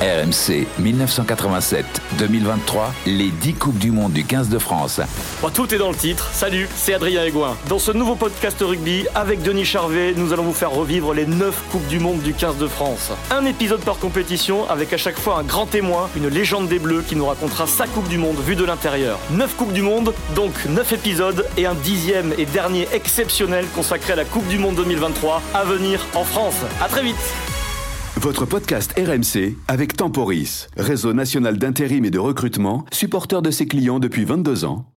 RMC 1987-2023, les 10 Coupes du Monde du 15 de France. Bon, tout est dans le titre. Salut, c'est Adrien Aigouin. Dans ce nouveau podcast rugby, avec Denis Charvet, nous allons vous faire revivre les 9 Coupes du Monde du 15 de France. Un épisode par compétition, avec à chaque fois un grand témoin, une légende des Bleus qui nous racontera sa Coupe du Monde vue de l'intérieur. 9 Coupes du Monde, donc 9 épisodes et un dixième et dernier exceptionnel consacré à la Coupe du Monde 2023 à venir en France. À très vite votre podcast RMC avec Temporis, réseau national d'intérim et de recrutement, supporteur de ses clients depuis 22 ans.